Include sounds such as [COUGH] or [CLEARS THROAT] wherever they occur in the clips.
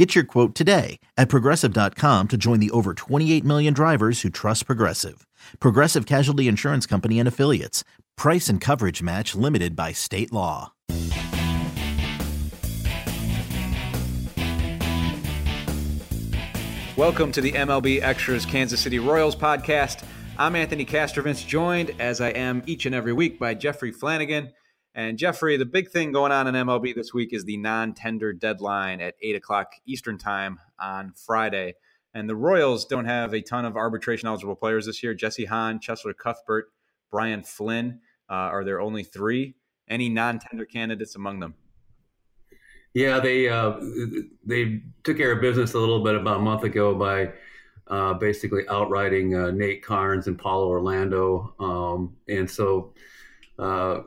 Get your quote today at progressive.com to join the over 28 million drivers who trust Progressive. Progressive Casualty Insurance Company and Affiliates. Price and coverage match limited by state law. Welcome to the MLB Extras Kansas City Royals podcast. I'm Anthony Castrovince, joined as I am each and every week by Jeffrey Flanagan. And Jeffrey, the big thing going on in MLB this week is the non-tender deadline at eight o'clock Eastern time on Friday. And the Royals don't have a ton of arbitration eligible players this year. Jesse Hahn, Cheslor Cuthbert, Brian Flynn uh, are there only three. Any non-tender candidates among them? Yeah, they uh, they took care of business a little bit about a month ago by uh, basically outrighting uh, Nate Karns and Paulo Orlando, um, and so uh,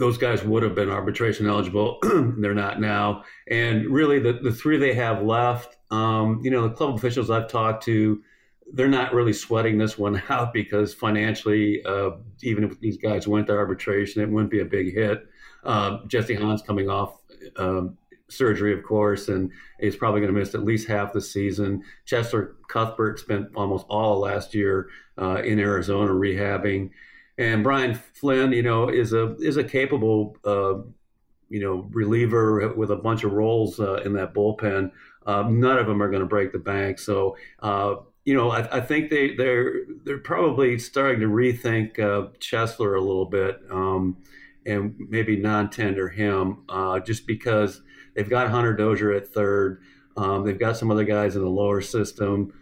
those guys would have been arbitration eligible. [CLEARS THROAT] They're not now. And really, the, the three they have left, um, you know, the club officials I've talked to, they're not really sweating this one [LAUGHS] out because financially, uh, even if these guys went to arbitration, it wouldn't be a big hit. Uh, Jesse Hahn's coming off um, surgery, of course, and he's probably going to miss at least half the season. Cheslor Cuthbert spent almost all last year uh, in Arizona rehabbing. And Brian Flynn, you know, is a is a capable, uh, you know, reliever with a bunch of roles uh, in that bullpen. Uh, none of them are going to break the bank. So, uh, you know, I, I, think they they're they're probably starting to rethink uh, Cheslor a little bit, um, and maybe non-tender him, uh, just because they've got Hunter Dozier at third. Um, they've got some other guys in the lower system.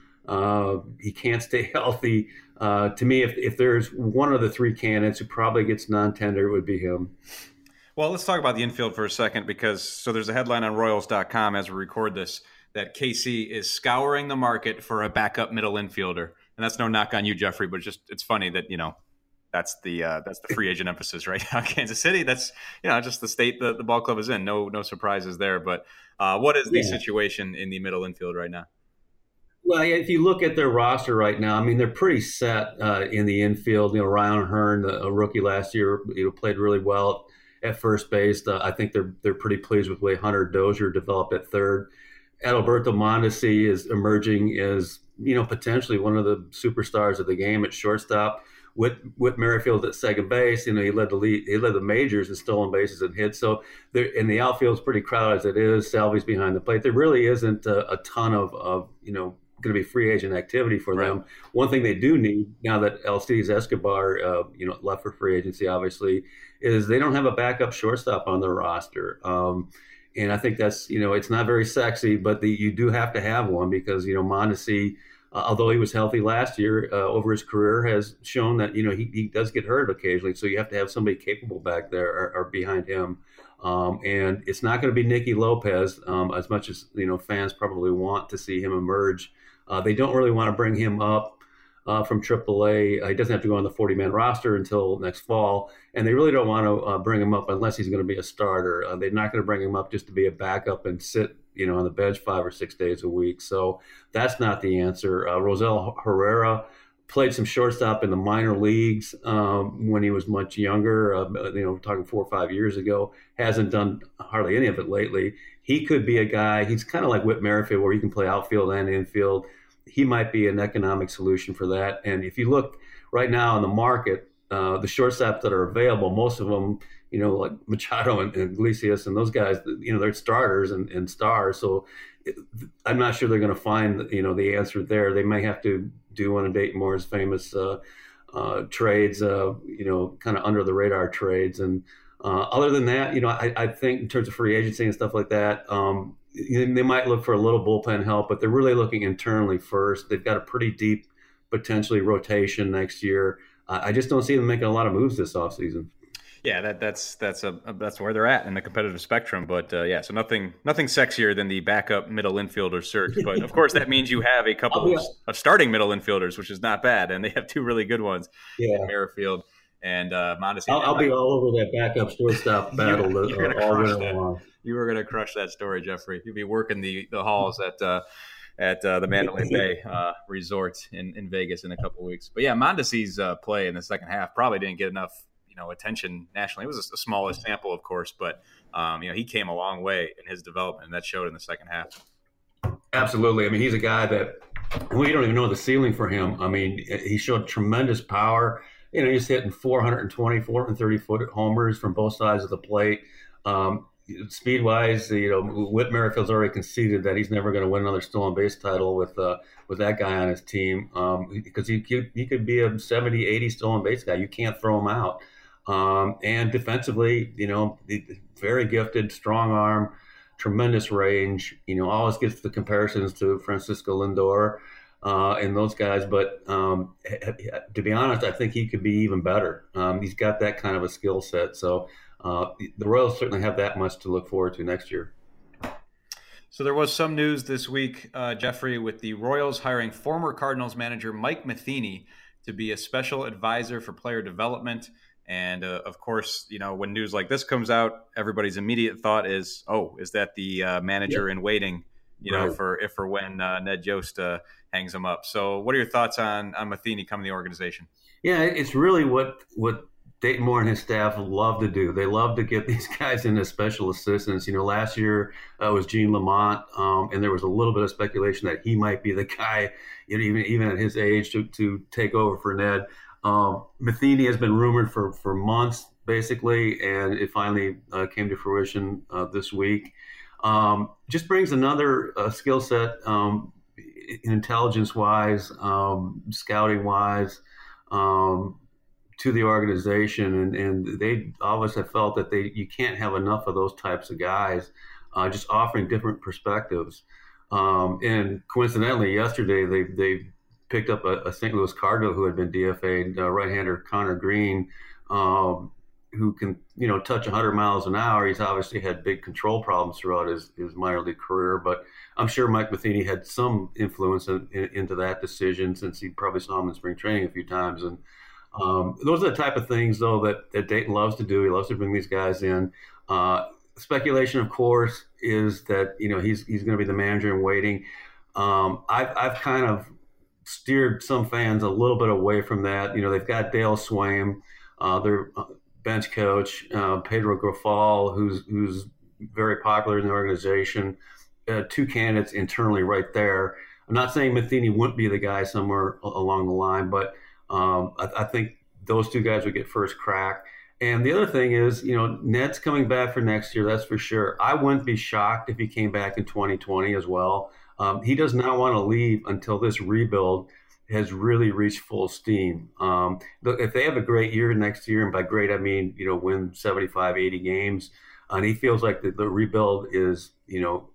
He can't stay [LAUGHS] healthy. Uh, to me, if, if there's one of the three candidates who probably gets non-tender, it would be him. Well, let's talk about the infield for a second because so there's a headline on Royals.com as we record this that KC is scouring the market for a backup middle infielder, and that's no knock on you, Jeffrey, but just it's funny that you know that's the uh, that's the free [LAUGHS] agent emphasis right now. [LAUGHS] Kansas City, that's you know just the state that the ball club is in. No no surprises there. But uh, what is the yeah. situation in the middle infield right now? Well, if you look at their roster right now, I mean, they're pretty set uh, in the infield. You know, Ryan O'Hearn, a rookie last year, you know, played really well at first base. Uh, I think they're they're pretty pleased with the way Hunter Dozier developed at third. Adalberto Mondesi is emerging as you know potentially one of the superstars of the game at shortstop. With with Merrifield at second base, you know he led the lead, he led the majors in stolen bases and hits. So and the outfield is pretty crowded as it is. Salvy's behind the plate. There really isn't a, a ton of, of you know going to be free agent activity for right. them. One thing they do need now that Alcides Escobar, uh, you know, left for free agency, obviously, is they don't have a backup shortstop on their roster. Um, and I think that's you know it's not very sexy, but the, you do have to have one because you know Mondesi, uh, although he was healthy last year, uh, over his career has shown that you know he, he does get hurt occasionally. So you have to have somebody capable back there or, or behind him. Um, and it's not going to be Nicky Lopez um, as much as you know fans probably want to see him emerge uh, they don't really want to bring him up uh, from AAA. Uh, he doesn't have to go on the 40 man roster until next fall. And they really don't want to uh, bring him up unless he's going to be a starter. Uh, they're not going to bring him up just to be a backup and sit you know on the bench five or six days a week. So that's not the answer. Uh, Rosell Herrera played some shortstop in the minor leagues um, when he was much younger, uh, you know, talking four or five years ago. Hasn't done hardly any of it lately. He could be a guy, he's kind of like Whit Merrifield, where he can play outfield and infield he might be an economic solution for that. And if you look right now in the market, uh, the shortstops that are available, most of them, you know, like Machado and, and Iglesias and those guys, you know, they're starters and, and stars. So I'm not sure they're going to find, you know, the answer there. They may have to do one of Dayton Moore's famous uh, uh, trades, uh, you know, kind of under the radar trades. And uh, other than that, you know, I, I, think in terms of free agency and stuff like that, um, they might look for a little bullpen help, but they're really looking internally first. They've got a pretty deep, potentially rotation next year. Uh, I just don't see them making a lot of moves this offseason. Yeah, that, that's that's a, that's where they're at in the competitive spectrum. But uh, yeah, so nothing nothing sexier than the backup middle infielder search. But of course, that means you have a couple [LAUGHS] oh, yeah. of, of, starting middle infielders, which is not bad, and they have two really good ones. Yeah, Merrifield And uh, Mondesi, I'll, I'll be all over that backup shortstop [LAUGHS] battle You're uh, all winter long. You were going to crush that story, Jeffrey. You'd be working the the halls at uh, at uh, the Mandalay [LAUGHS] Bay uh, Resort in, in Vegas in a couple weeks. But yeah, Mondesi's uh, play in the second half probably didn't get enough you know attention nationally. It was a, a smallest sample, of course, but um, you know he came a long way in his development, and that showed in the second half. Absolutely. I mean, he's a guy that we don't even know the ceiling for him. I mean, he showed tremendous power. You know, he's hitting 420, 430 foot homers from both sides of the plate. Um, speed wise, you know, Whit Merrifield's already conceded that he's never going to win another stolen base title with uh, with that guy on his team um, because he, he could be a 70, 80 stolen base guy. You can't throw him out. Um, and defensively, you know, very gifted, strong arm, tremendous range. You know, always gets the comparisons to Francisco Lindor uh, and those guys. But um, to be honest, I think he could be even better. Um, he's got that kind of a skill set. So uh, the Royals certainly have that much to look forward to next year. So there was some news this week, uh, Jeffrey, with the Royals hiring former Cardinals manager Mike Matheny to be a special advisor for player development. And uh, of course, you know, when news like this comes out, everybody's immediate thought is, "Oh, is that the uh, manager in waiting?" You know, right. for if or when uh, Ned Yost uh, hangs him up. So, what are your thoughts on on Matheny coming to the organization? Yeah, it's really what what Dayton Moore and his staff love to do. They love to get [LAUGHS] these guys into special assistants. You know, last year uh, was Gene Lamont, um, and there was a little bit of speculation that he might be the [LAUGHS] guy, you know, even even at his age, to, to take over for Ned. Um, Matheny has been rumored for for months, basically, and it finally uh, came to fruition uh, this week. Um, just brings another uh, skill set, um, intelligence wise, um, scouting wise um, to the organization, and, and they always have felt that they you can't have enough of those types of guys, uh, just offering different perspectives. Um, and coincidentally, yesterday they they picked up a, a, St. Louis Cardinal who had been DFA'd, uh, right-hander Conner Greene. um, who can you know touch 100 miles an hour. He's obviously had big control problems throughout his, his minor league career, but I'm sure Mike Matheny had some influence in, in, into that decision since he probably saw him in spring training a few times and um, those are the type of things, though, that, that Dayton loves to do. He loves to bring these guys in. Uh, speculation, of course, is that you know he's he's going to be the manager in waiting. Um, I've I've kind of steered some fans a little bit away from that. You know, they've got Dale Sveum, uh, their uh, bench coach, uh, Pedro Grifol, who's who's very popular in the organization. Uh, two candidates internally right there. I'm not saying Matheny wouldn't be the guy somewhere along the line, but um, I, I, think those two guys would get first crack. And the other thing is, you know, Ned's coming back for next year. That's for sure. I wouldn't be shocked if he came back in 2020 as well. Um, he does not want to leave until this rebuild has really reached full steam. Um, if they have a great year next year, and by great I mean you know win 75, 80 games, and he feels like the, the rebuild is you know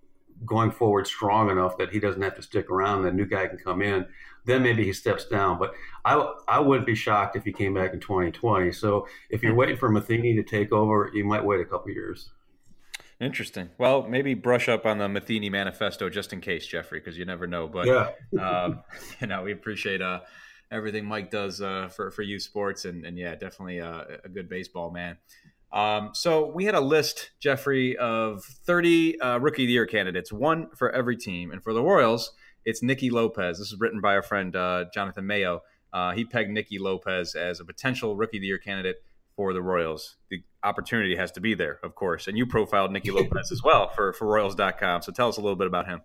going forward strong enough that he doesn't have to stick around. And the new guy can come in. Then maybe he steps down. But I, I wouldn't be shocked if he came back in 2020. So if you're waiting for Matheny to take over, you might wait a couple years. Interesting. Well, maybe brush up on the Matheny manifesto just in case, Jeffrey, because you never know. But yeah, [LAUGHS] um, you know, we appreciate uh, everything Mike does uh, for for youth sports, and, and yeah, definitely uh, a good baseball man. Um, so we had a list, Jeffrey, of 30 uh, rookie of the year candidates, one for every team. And for the Royals, it's Nicky Lopez. This is written by our friend uh, Jonathan Mayo. Uh, he pegged Nicky Lopez as a potential rookie of the year candidate for the Royals. The opportunity has to be there, of course. And you profiled Nicky [LAUGHS] Lopez as well for, for Royals.com. So tell us a little bit about him.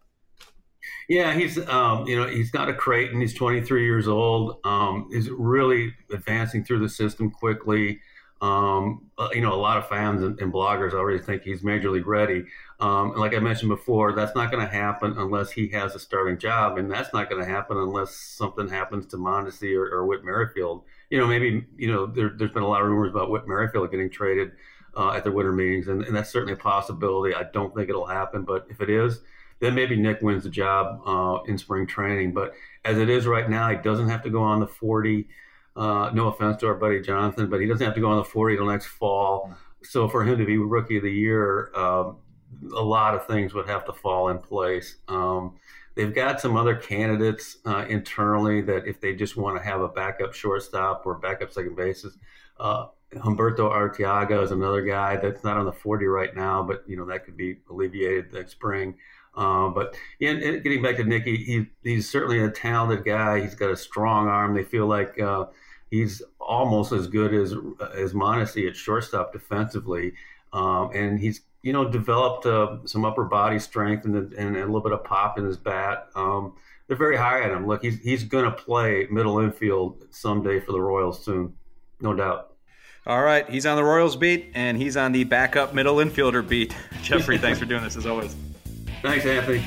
Yeah, he's um, you know he's not a Creighton. He's 23 years old. Um, he's really advancing through the system quickly. Um, uh, you know, a lot of fans and, and, bloggers already think he's major league ready. Um, and like I mentioned before, that's not going to happen unless he has a starting job, and that's not going to happen unless something happens to Mondesi or, or Whit Merrifield. You know, maybe you know there, has been a lot of rumors about Whit Merrifield getting traded uh, at the winter meetings, and, and, that's certainly a possibility. I don't think it'll happen, but if it is, then maybe Nick wins the job uh, in spring training. But as it is right now, he doesn't have to go on the 40. Uh, no offense to our buddy Jonathan, but he doesn't have to go on the 40 till next fall. So for him to be rookie of the year, um, a lot of things would have to fall in place. Um, they've got some other candidates uh, internally that if they just want to have a backup shortstop or backup second bases, Uh, Humberto Arteaga is another guy that's not on the 40 right now, but you know that could be alleviated next spring. Uh, but yeah, and getting back to Nicky, he, he's certainly a talented guy. He's got a strong arm. They feel like uh, he's almost as good as as Mondesi at shortstop defensively, um, and he's you know developed uh, some upper body strength and, and, a little bit of pop in his bat. Um, they're very high on him. Look, he's he's going to play middle infield someday for the Royals soon, no doubt. All right, he's on the Royals beat, and he's on the backup middle infielder beat. [LAUGHS] Jeffrey, thanks for doing this as always. Thanks, Anthony.